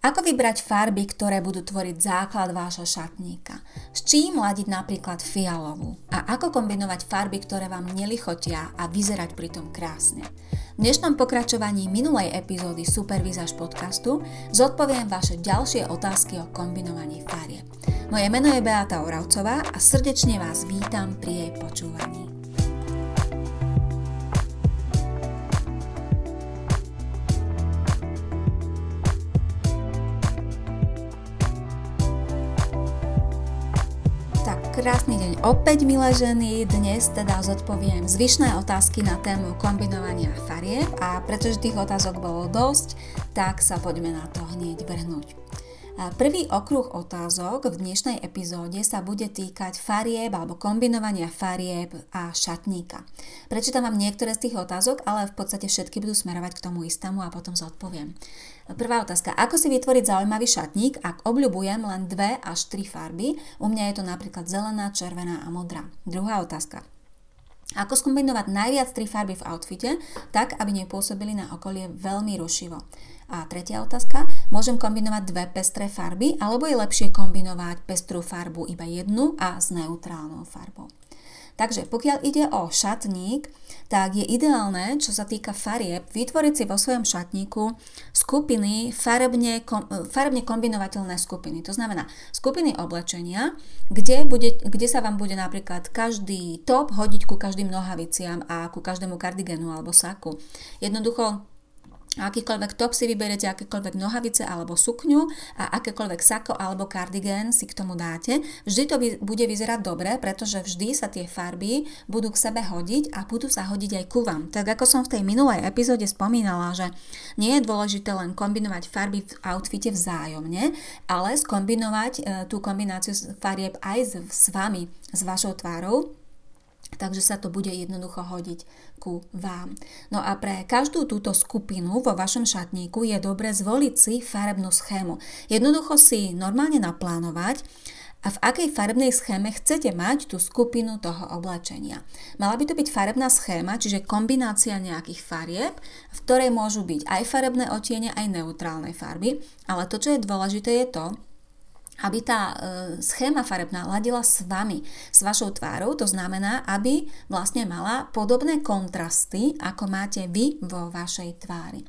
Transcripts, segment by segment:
Ako vybrať farby, ktoré budú tvoriť základ vášho šatníka? S čím ladiť napríklad fialovú? A ako kombinovať farby, ktoré vám nelichotia a vyzerať pritom krásne? V dnešnom pokračovaní minulej epizódy Supervizáž podcastu zodpoviem vaše ďalšie otázky o kombinovaní farie. Moje meno je Beata Oravcová a srdečne vás vítam pri jej počúvaní. Krásny deň opäť, milé ženy. Dnes teda zodpoviem zvyšné otázky na tému kombinovania farieb a pretože tých otázok bolo dosť, tak sa poďme na to hneď vrhnúť. Prvý okruh otázok v dnešnej epizóde sa bude týkať farieb alebo kombinovania farieb a šatníka. Prečítam vám niektoré z tých otázok, ale v podstate všetky budú smerovať k tomu istému a potom zodpoviem. Prvá otázka. Ako si vytvoriť zaujímavý šatník, ak obľubujem len dve až tri farby? U mňa je to napríklad zelená, červená a modrá. Druhá otázka. Ako skombinovať najviac tri farby v outfite, tak aby nepôsobili na okolie veľmi rušivo. A tretia otázka, môžem kombinovať dve pestré farby, alebo je lepšie kombinovať pestrú farbu iba jednu a s neutrálnou farbou. Takže pokiaľ ide o šatník, tak je ideálne, čo sa týka farieb, vytvoriť si vo svojom šatníku skupiny farebne, kom, farebne kombinovateľné skupiny. To znamená skupiny oblečenia, kde, bude, kde sa vám bude napríklad každý top hodiť ku každým nohaviciam a ku každému kardigenu alebo saku. Jednoducho akýkoľvek top si vyberiete, akékoľvek nohavice alebo sukňu a akékoľvek sako alebo kardigén si k tomu dáte, vždy to bude vyzerať dobre, pretože vždy sa tie farby budú k sebe hodiť a budú sa hodiť aj ku vám. Tak ako som v tej minulej epizóde spomínala, že nie je dôležité len kombinovať farby v outfite vzájomne, ale skombinovať e, tú kombináciu farieb aj s, vami, s vašou tvárou, takže sa to bude jednoducho hodiť ku vám. No a pre každú túto skupinu vo vašom šatníku je dobre zvoliť si farebnú schému. Jednoducho si normálne naplánovať, a v akej farebnej schéme chcete mať tú skupinu toho oblečenia. Mala by to byť farebná schéma, čiže kombinácia nejakých farieb, v ktorej môžu byť aj farebné otiene, aj neutrálne farby, ale to, čo je dôležité, je to, aby tá e, schéma farebná ladila s vami, s vašou tvárou, to znamená, aby vlastne mala podobné kontrasty, ako máte vy vo vašej tvári.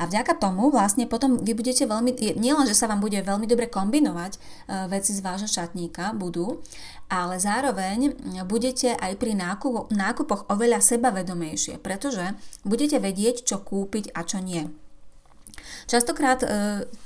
A vďaka tomu vlastne potom vy budete veľmi, nielen, že sa vám bude veľmi dobre kombinovať e, veci z vášho šatníka, budú, ale zároveň budete aj pri nákup, nákupoch oveľa sebavedomejšie, pretože budete vedieť, čo kúpiť a čo nie. Častokrát e,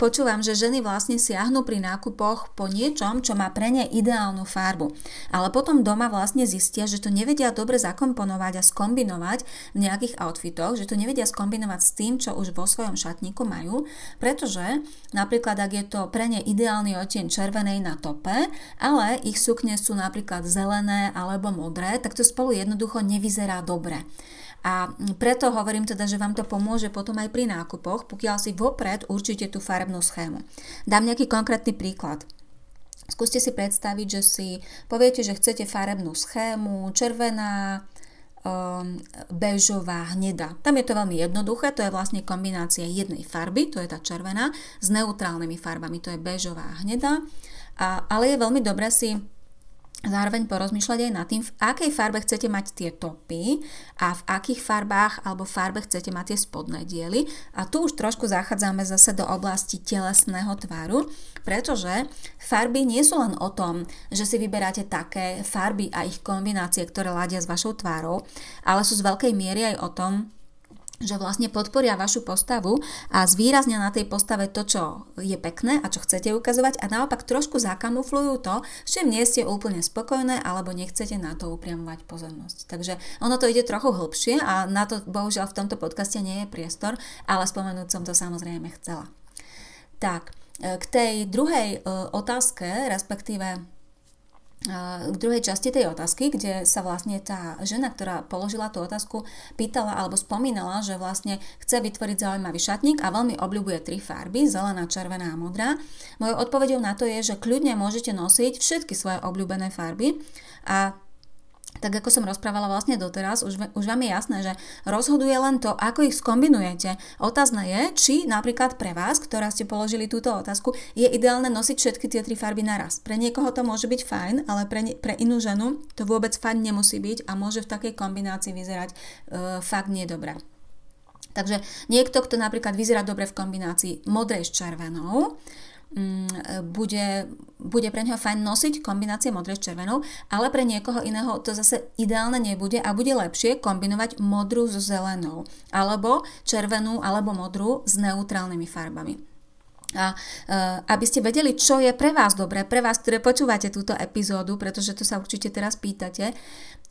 počúvam, že ženy vlastne siahnu pri nákupoch po niečom, čo má pre ne ideálnu farbu. Ale potom doma vlastne zistia, že to nevedia dobre zakomponovať a skombinovať v nejakých outfitoch, že to nevedia skombinovať s tým, čo už vo svojom šatníku majú, pretože napríklad ak je to pre ne ideálny odtieň červenej na tope, ale ich sukne sú napríklad zelené alebo modré, tak to spolu jednoducho nevyzerá dobre. A preto hovorím teda, že vám to pomôže potom aj pri nákupoch, pokiaľ si vopred určite tú farebnú schému. Dám nejaký konkrétny príklad. Skúste si predstaviť, že si poviete, že chcete farebnú schému, červená, um, bežová, hneda. Tam je to veľmi jednoduché, to je vlastne kombinácia jednej farby, to je tá červená, s neutrálnymi farbami, to je bežová, hneda. A, ale je veľmi dobré si zároveň porozmýšľať aj nad tým, v akej farbe chcete mať tie topy a v akých farbách alebo farbe chcete mať tie spodné diely. A tu už trošku zachádzame zase do oblasti telesného tvaru, pretože farby nie sú len o tom, že si vyberáte také farby a ich kombinácie, ktoré ladia s vašou tvárou, ale sú z veľkej miery aj o tom, že vlastne podporia vašu postavu a zvýraznia na tej postave to, čo je pekné a čo chcete ukazovať a naopak trošku zakamuflujú to, že nie ste úplne spokojné alebo nechcete na to upriamovať pozornosť. Takže ono to ide trochu hlbšie a na to bohužiaľ v tomto podcaste nie je priestor, ale spomenúť som to samozrejme chcela. Tak, e, k tej druhej e, otázke, respektíve k druhej časti tej otázky, kde sa vlastne tá žena, ktorá položila tú otázku, pýtala alebo spomínala, že vlastne chce vytvoriť zaujímavý šatník a veľmi obľúbuje tri farby, zelená, červená a modrá. Mojou odpovedou na to je, že kľudne môžete nosiť všetky svoje obľúbené farby a tak ako som rozprávala vlastne doteraz, už, už vám je jasné, že rozhoduje len to, ako ich skombinujete. Otázne je, či napríklad pre vás, ktorá ste položili túto otázku, je ideálne nosiť všetky tie tri farby naraz. Pre niekoho to môže byť fajn, ale pre, pre inú ženu to vôbec fajn nemusí byť a môže v takej kombinácii vyzerať e, fakt nedobre. Takže niekto, kto napríklad vyzerá dobre v kombinácii modrej s červenou, bude, bude pre neho fajn nosiť kombinácie modrej s červenou, ale pre niekoho iného to zase ideálne nebude a bude lepšie kombinovať modrú so zelenou alebo červenú alebo modrú s neutrálnymi farbami. A uh, aby ste vedeli, čo je pre vás dobré, pre vás, ktoré počúvate túto epizódu, pretože to sa určite teraz pýtate,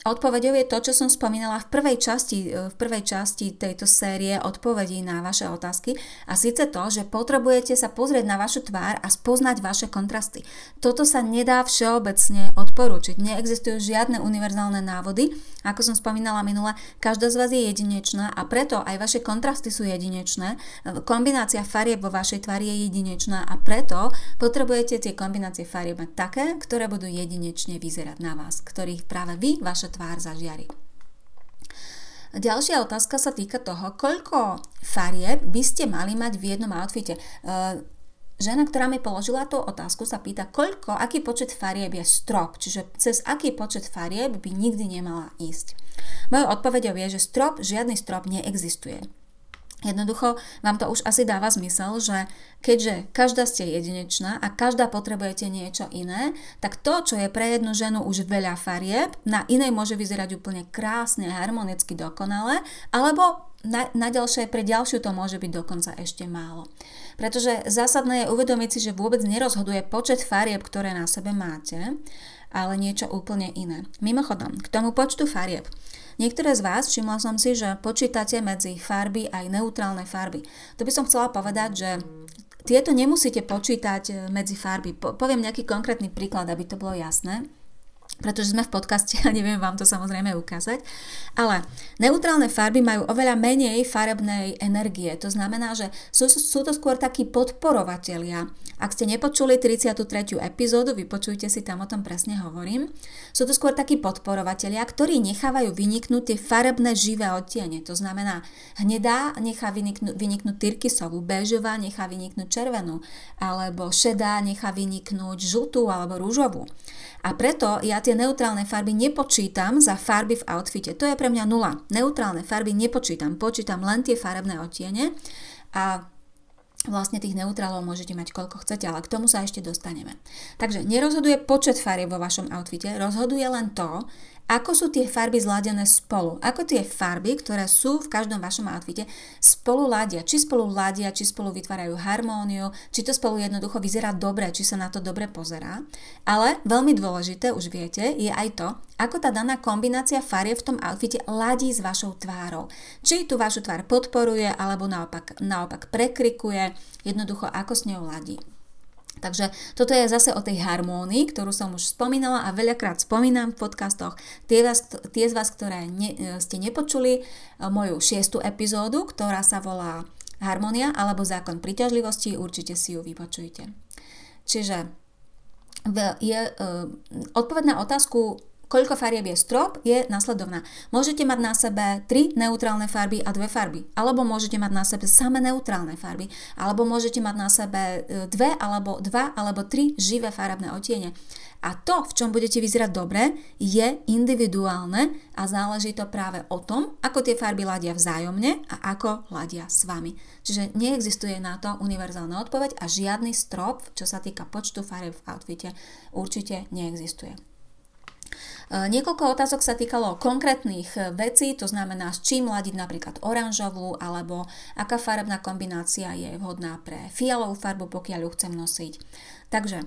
Odpovedou je to, čo som spomínala v prvej časti, e, v prvej časti tejto série odpovedí na vaše otázky a síce to, že potrebujete sa pozrieť na vašu tvár a spoznať vaše kontrasty. Toto sa nedá všeobecne odporúčiť. Neexistujú žiadne univerzálne návody. Ako som spomínala minule, každá z vás je jedinečná a preto aj vaše kontrasty sú jedinečné. Kombinácia farieb vo vašej tvári je a preto potrebujete tie kombinácie farieb mať také, ktoré budú jedinečne vyzerať na vás, ktorých práve vy, vaše tvár zažiari. Ďalšia otázka sa týka toho, koľko farieb by ste mali mať v jednom outfite. Uh, žena, ktorá mi položila tú otázku, sa pýta, koľko, aký počet farieb je strop, čiže cez aký počet farieb by nikdy nemala ísť. Mojou odpovedou je, že strop, žiadny strop neexistuje. Jednoducho vám to už asi dáva zmysel, že keďže každá ste jedinečná a každá potrebujete niečo iné, tak to, čo je pre jednu ženu už veľa farieb, na inej môže vyzerať úplne krásne, harmonicky, dokonale, alebo na, na ďalšie, pre ďalšiu to môže byť dokonca ešte málo. Pretože zásadné je uvedomiť si, že vôbec nerozhoduje počet farieb, ktoré na sebe máte, ale niečo úplne iné. Mimochodom, k tomu počtu farieb. Niektoré z vás, všimla som si, že počítate medzi farby aj neutrálne farby. To by som chcela povedať, že tieto nemusíte počítať eh, medzi farby. Po, poviem nejaký konkrétny príklad, aby to bolo jasné pretože sme v podcaste a neviem vám to samozrejme ukázať. Ale neutrálne farby majú oveľa menej farebnej energie. To znamená, že sú, sú to skôr takí podporovatelia. Ak ste nepočuli 33. epizódu, vypočujte si, tam o tom presne hovorím. Sú to skôr takí podporovatelia, ktorí nechávajú vyniknúť tie farebné živé odtiene. To znamená, hnedá nechá vyniknúť, vyniknúť tyrkysovú, bežová nechá vyniknúť červenú, alebo šedá nechá vyniknúť žltú alebo rúžovú. A preto ja tie neutrálne farby nepočítam za farby v outfite. To je pre mňa nula. Neutrálne farby nepočítam. Počítam len tie farebné odtiene a vlastne tých neutrálov môžete mať koľko chcete, ale k tomu sa ešte dostaneme. Takže nerozhoduje počet farieb vo vašom outfite, rozhoduje len to, ako sú tie farby zladené spolu? Ako tie farby, ktoré sú v každom vašom outfite, spolu ladia? Či spolu ladia, či spolu vytvárajú harmóniu, či to spolu jednoducho vyzerá dobre, či sa na to dobre pozerá. Ale veľmi dôležité, už viete, je aj to, ako tá daná kombinácia farie v tom outfite ladí s vašou tvárou. Či tú vašu tvár podporuje, alebo naopak, naopak prekrikuje, jednoducho ako s ňou ladí. Takže toto je zase o tej harmónii, ktorú som už spomínala a veľakrát spomínam v podcastoch. Tie, vás, tie z vás, ktoré ne, e, ste nepočuli e, moju šiestu epizódu, ktorá sa volá Harmonia alebo zákon príťažlivosti, určite si ju vypočujte. Čiže je, uh, odpoveď na otázku, koľko farieb je strop, je nasledovná. Môžete mať na sebe tri neutrálne farby a dve farby. Alebo môžete mať na sebe same neutrálne farby. Alebo môžete mať na sebe e, dve alebo dva alebo tri živé farebné otiene. A to, v čom budete vyzerať dobre, je individuálne a záleží to práve o tom, ako tie farby ladia vzájomne a ako ladia s vami. Čiže neexistuje na to univerzálna odpoveď a žiadny strop, čo sa týka počtu farieb v outfite, určite neexistuje. E, niekoľko otázok sa týkalo konkrétnych e, vecí, to znamená s čím ladiť napríklad oranžovú alebo aká farebná kombinácia je vhodná pre fialovú farbu, pokiaľ ju chcem nosiť. Takže e,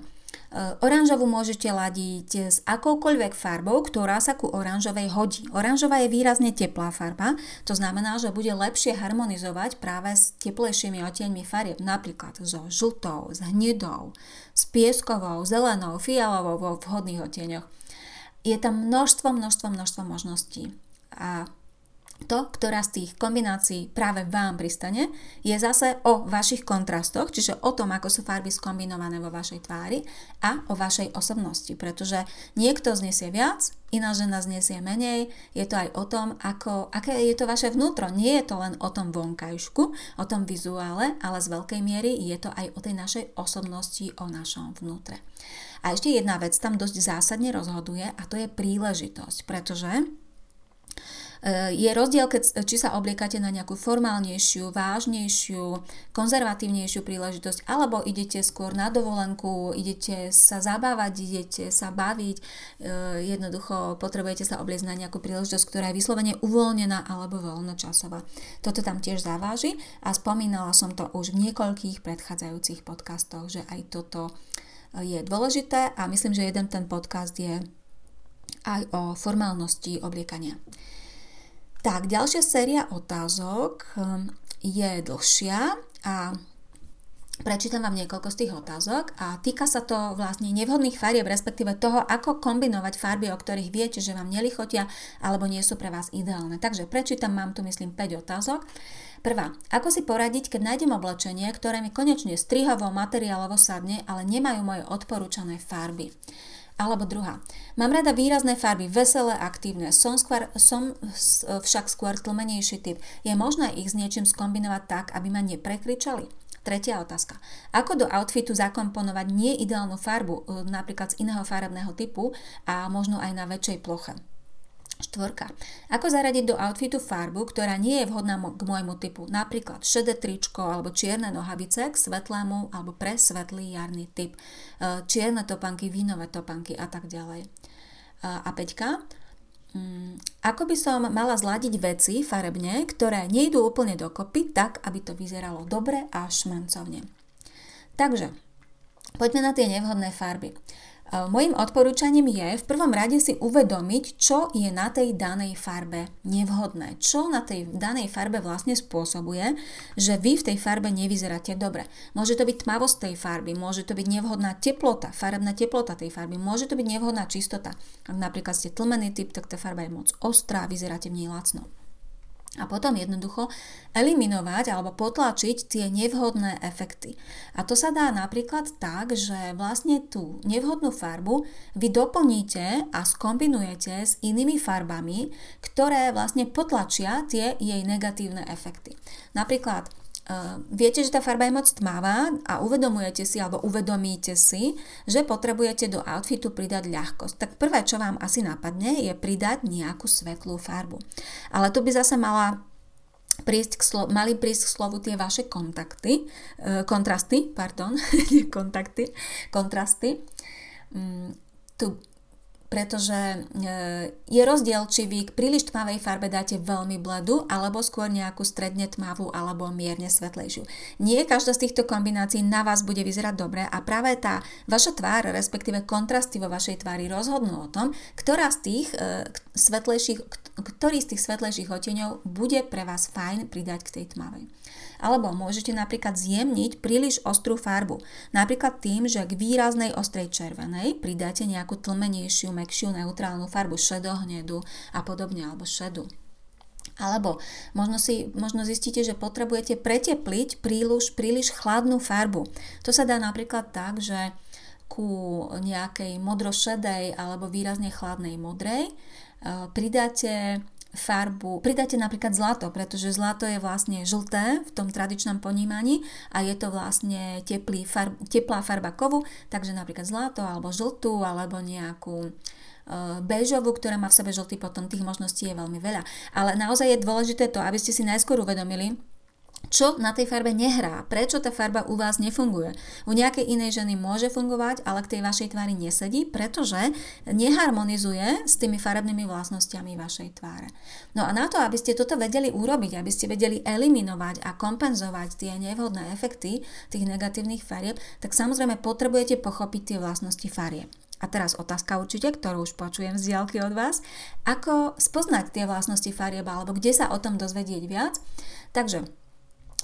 Oranžovú môžete ladiť s akoukoľvek farbou, ktorá sa ku oranžovej hodí. Oranžová je výrazne teplá farba, to znamená, že bude lepšie harmonizovať práve s teplejšími odtieňmi farieb, napríklad so žltou, s hnedou, s pieskovou, zelenou, fialovou vo vhodných odtieňoch je tam množstvo, množstvo, množstvo možností. A to, ktorá z tých kombinácií práve vám pristane, je zase o vašich kontrastoch, čiže o tom, ako sú farby skombinované vo vašej tvári a o vašej osobnosti, pretože niekto znesie viac, iná žena znesie menej, je to aj o tom, ako, aké je to vaše vnútro. Nie je to len o tom vonkajšku, o tom vizuále, ale z veľkej miery je to aj o tej našej osobnosti, o našom vnútre. A ešte jedna vec tam dosť zásadne rozhoduje a to je príležitosť, pretože Eh, je rozdiel, keď, či sa obliekate na nejakú formálnejšiu, vážnejšiu, konzervatívnejšiu príležitosť, alebo idete skôr na dovolenku, idete sa zabávať, idete sa baviť, eh, jednoducho potrebujete sa obliecť na nejakú príležitosť, ktorá je vyslovene uvoľnená alebo voľnočasová. Toto tam tiež zaváži a spomínala som to už v niekoľkých predchádzajúcich podcastoch, že aj toto je dôležité a myslím, že jeden ten podcast je aj o formálnosti obliekania. Tak, ďalšia séria otázok hm, je dlhšia a Prečítam vám niekoľko z tých otázok a týka sa to vlastne nevhodných farieb, respektíve toho, ako kombinovať farby, o ktorých viete, že vám nelichotia alebo nie sú pre vás ideálne. Takže prečítam, mám tu myslím 5 otázok. Prvá. Ako si poradiť, keď nájdem oblečenie, ktoré mi konečne strihovo, materiálovo sadne, ale nemajú moje odporúčané farby? Alebo druhá. Mám rada výrazné farby, veselé, aktívne. Som, skôr, som však skôr tlmenejší typ. Je možné ich s niečím skombinovať tak, aby ma neprekričali? Tretia otázka. Ako do outfitu zakomponovať neideálnu farbu, e, napríklad z iného farebného typu a možno aj na väčšej ploche? Štvorka. Ako zaradiť do outfitu farbu, ktorá nie je vhodná k môjmu typu, napríklad šedé tričko alebo čierne nohavice k svetlému alebo pre svetlý jarný typ, e, čierne topanky, vínové topanky a tak ďalej. E, a peťka. Mm, ako by som mala zladiť veci farebne, ktoré nejdú úplne dokopy, tak, aby to vyzeralo dobre a šmancovne. Takže, poďme na tie nevhodné farby. Mojím odporúčaním je v prvom rade si uvedomiť, čo je na tej danej farbe nevhodné. Čo na tej danej farbe vlastne spôsobuje, že vy v tej farbe nevyzeráte dobre. Môže to byť tmavosť tej farby, môže to byť nevhodná teplota, farebná teplota tej farby, môže to byť nevhodná čistota. Ak napríklad ste tlmený typ, tak tá farba je moc ostrá, vyzeráte v nej lacno a potom jednoducho eliminovať alebo potlačiť tie nevhodné efekty. A to sa dá napríklad tak, že vlastne tú nevhodnú farbu vy doplníte a skombinujete s inými farbami, ktoré vlastne potlačia tie jej negatívne efekty. Napríklad viete, že tá farba je moc tmavá a uvedomujete si alebo uvedomíte si, že potrebujete do outfitu pridať ľahkosť. Tak prvé, čo vám asi napadne, je pridať nejakú svetlú farbu. Ale tu by zase mala prísť k slo- mali prísť k slovu tie vaše kontakty, uh, kontrasty, pardon, kontakty, kontrasty. Um, tu pretože e, je rozdiel, či vy k príliš tmavej farbe dáte veľmi bledu, alebo skôr nejakú stredne tmavú alebo mierne svetlejšiu. Nie každá z týchto kombinácií na vás bude vyzerať dobre a práve tá vaša tvár, respektíve kontrasty vo vašej tvári rozhodnú o tom, ktorá z tých e, svetlejších, ktorý z tých svetlejších oteňov bude pre vás fajn pridať k tej tmavej. Alebo môžete napríklad zjemniť príliš ostrú farbu. Napríklad tým, že k výraznej ostrej červenej pridáte nejakú tlmenejšiu, mekšiu, neutrálnu farbu šedohnedu a podobne, alebo šedu. Alebo možno, si, možno zistíte, že potrebujete pretepliť príliš, príliš chladnú farbu. To sa dá napríklad tak, že ku nejakej modrošedej alebo výrazne chladnej modrej eh, pridáte farbu, pridáte napríklad zlato, pretože zlato je vlastne žlté v tom tradičnom ponímaní a je to vlastne teplý farb, teplá farba kovu, takže napríklad zlato alebo žltú alebo nejakú e, bežovú, ktorá má v sebe žltý, potom tých možností je veľmi veľa. Ale naozaj je dôležité to, aby ste si najskôr uvedomili, čo na tej farbe nehrá, prečo tá farba u vás nefunguje. U nejakej inej ženy môže fungovať, ale k tej vašej tvári nesedí, pretože neharmonizuje s tými farebnými vlastnosťami vašej tváre. No a na to, aby ste toto vedeli urobiť, aby ste vedeli eliminovať a kompenzovať tie nevhodné efekty tých negatívnych farieb, tak samozrejme potrebujete pochopiť tie vlastnosti farieb. A teraz otázka určite, ktorú už počujem z diálky od vás. Ako spoznať tie vlastnosti farieb alebo kde sa o tom dozvedieť viac? Takže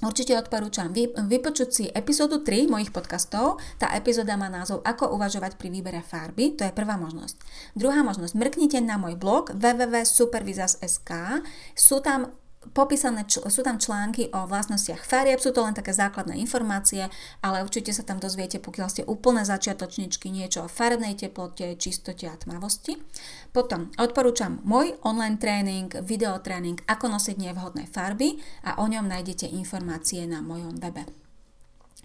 Určite odporúčam vypočuť si epizódu 3 mojich podcastov. Tá epizóda má názov Ako uvažovať pri výbere farby. To je prvá možnosť. Druhá možnosť. Mrknite na môj blog www.supervizas.sk. Sú tam popísané, sú tam články o vlastnostiach farieb, sú to len také základné informácie, ale určite sa tam dozviete, pokiaľ ste úplné začiatočničky, niečo o farebnej teplote, čistote a tmavosti. Potom odporúčam môj online tréning, videotréning, ako nosiť nevhodné farby a o ňom nájdete informácie na mojom webe.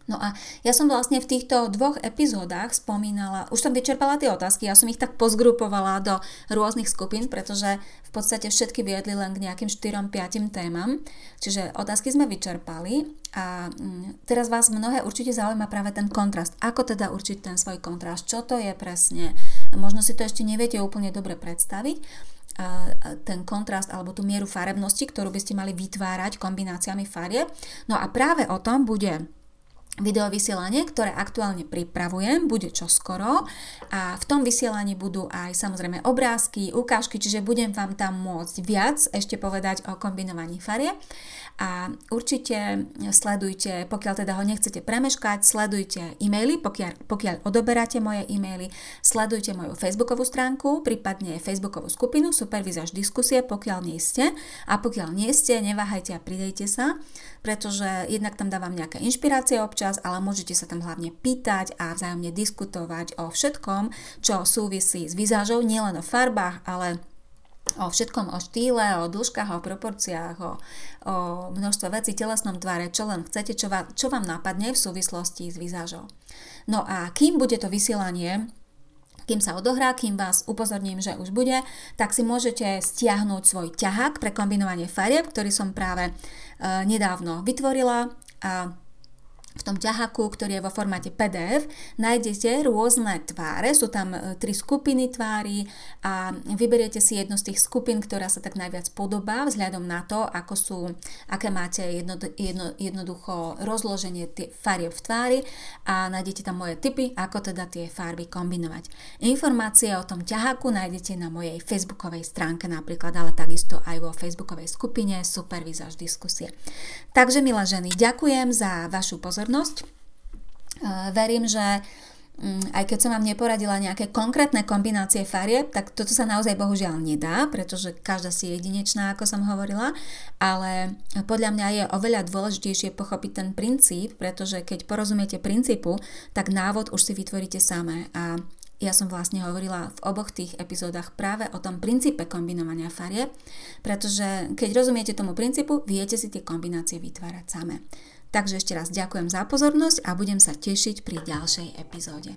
No a ja som vlastne v týchto dvoch epizódach spomínala, už som vyčerpala tie otázky, ja som ich tak pozgrupovala do rôznych skupín, pretože v podstate všetky viedli len k nejakým 4-5 témam. Čiže otázky sme vyčerpali a mm, teraz vás mnohé určite zaujíma práve ten kontrast. Ako teda určiť ten svoj kontrast? Čo to je presne? Možno si to ešte neviete úplne dobre predstaviť ten kontrast alebo tú mieru farebnosti, ktorú by ste mali vytvárať kombináciami farieb. No a práve o tom bude videovysielanie, ktoré aktuálne pripravujem, bude čoskoro. A v tom vysielaní budú aj samozrejme obrázky, ukážky, čiže budem vám tam môcť viac ešte povedať o kombinovaní farie a určite sledujte, pokiaľ teda ho nechcete premeškať, sledujte e-maily, pokiaľ, pokiaľ odoberáte moje e-maily, sledujte moju facebookovú stránku, prípadne facebookovú skupinu Supervizáž diskusie, pokiaľ nie ste. A pokiaľ nie ste, neváhajte a pridejte sa, pretože jednak tam dávam nejaké inšpirácie občas, čas, ale môžete sa tam hlavne pýtať a vzájomne diskutovať o všetkom, čo súvisí s vizážou, nielen o farbách, ale o všetkom, o štýle, o dĺžkach, o proporciách, o, o množstve vecí, telesnom tvare, čo len chcete, čo, vám, čo vám napadne v súvislosti s vizážou. No a kým bude to vysielanie, kým sa odohrá, kým vás upozorním, že už bude, tak si môžete stiahnuť svoj ťahák pre kombinovanie farieb, ktorý som práve e, nedávno vytvorila a v tom ťahaku, ktorý je vo formáte PDF, nájdete rôzne tváre, sú tam e, tri skupiny tvári a vyberiete si jednu z tých skupín, ktorá sa tak najviac podobá vzhľadom na to, ako sú, aké máte jedno, jedno, jednoducho rozloženie tie farieb v tvári a nájdete tam moje tipy, ako teda tie farby kombinovať. Informácie o tom ťahaku nájdete na mojej facebookovej stránke napríklad, ale takisto aj vo facebookovej skupine Supervizáž diskusie. Takže milé ženy, ďakujem za vašu pozornosť pozornosť. Verím, že mm, aj keď som vám neporadila nejaké konkrétne kombinácie farieb, tak toto sa naozaj bohužiaľ nedá, pretože každá si je jedinečná, ako som hovorila, ale podľa mňa je oveľa dôležitejšie pochopiť ten princíp, pretože keď porozumiete princípu, tak návod už si vytvoríte samé a ja som vlastne hovorila v oboch tých epizódach práve o tom princípe kombinovania farieb, pretože keď rozumiete tomu princípu, viete si tie kombinácie vytvárať samé. Takže ešte raz ďakujem za pozornosť a budem sa tešiť pri ďalšej epizóde.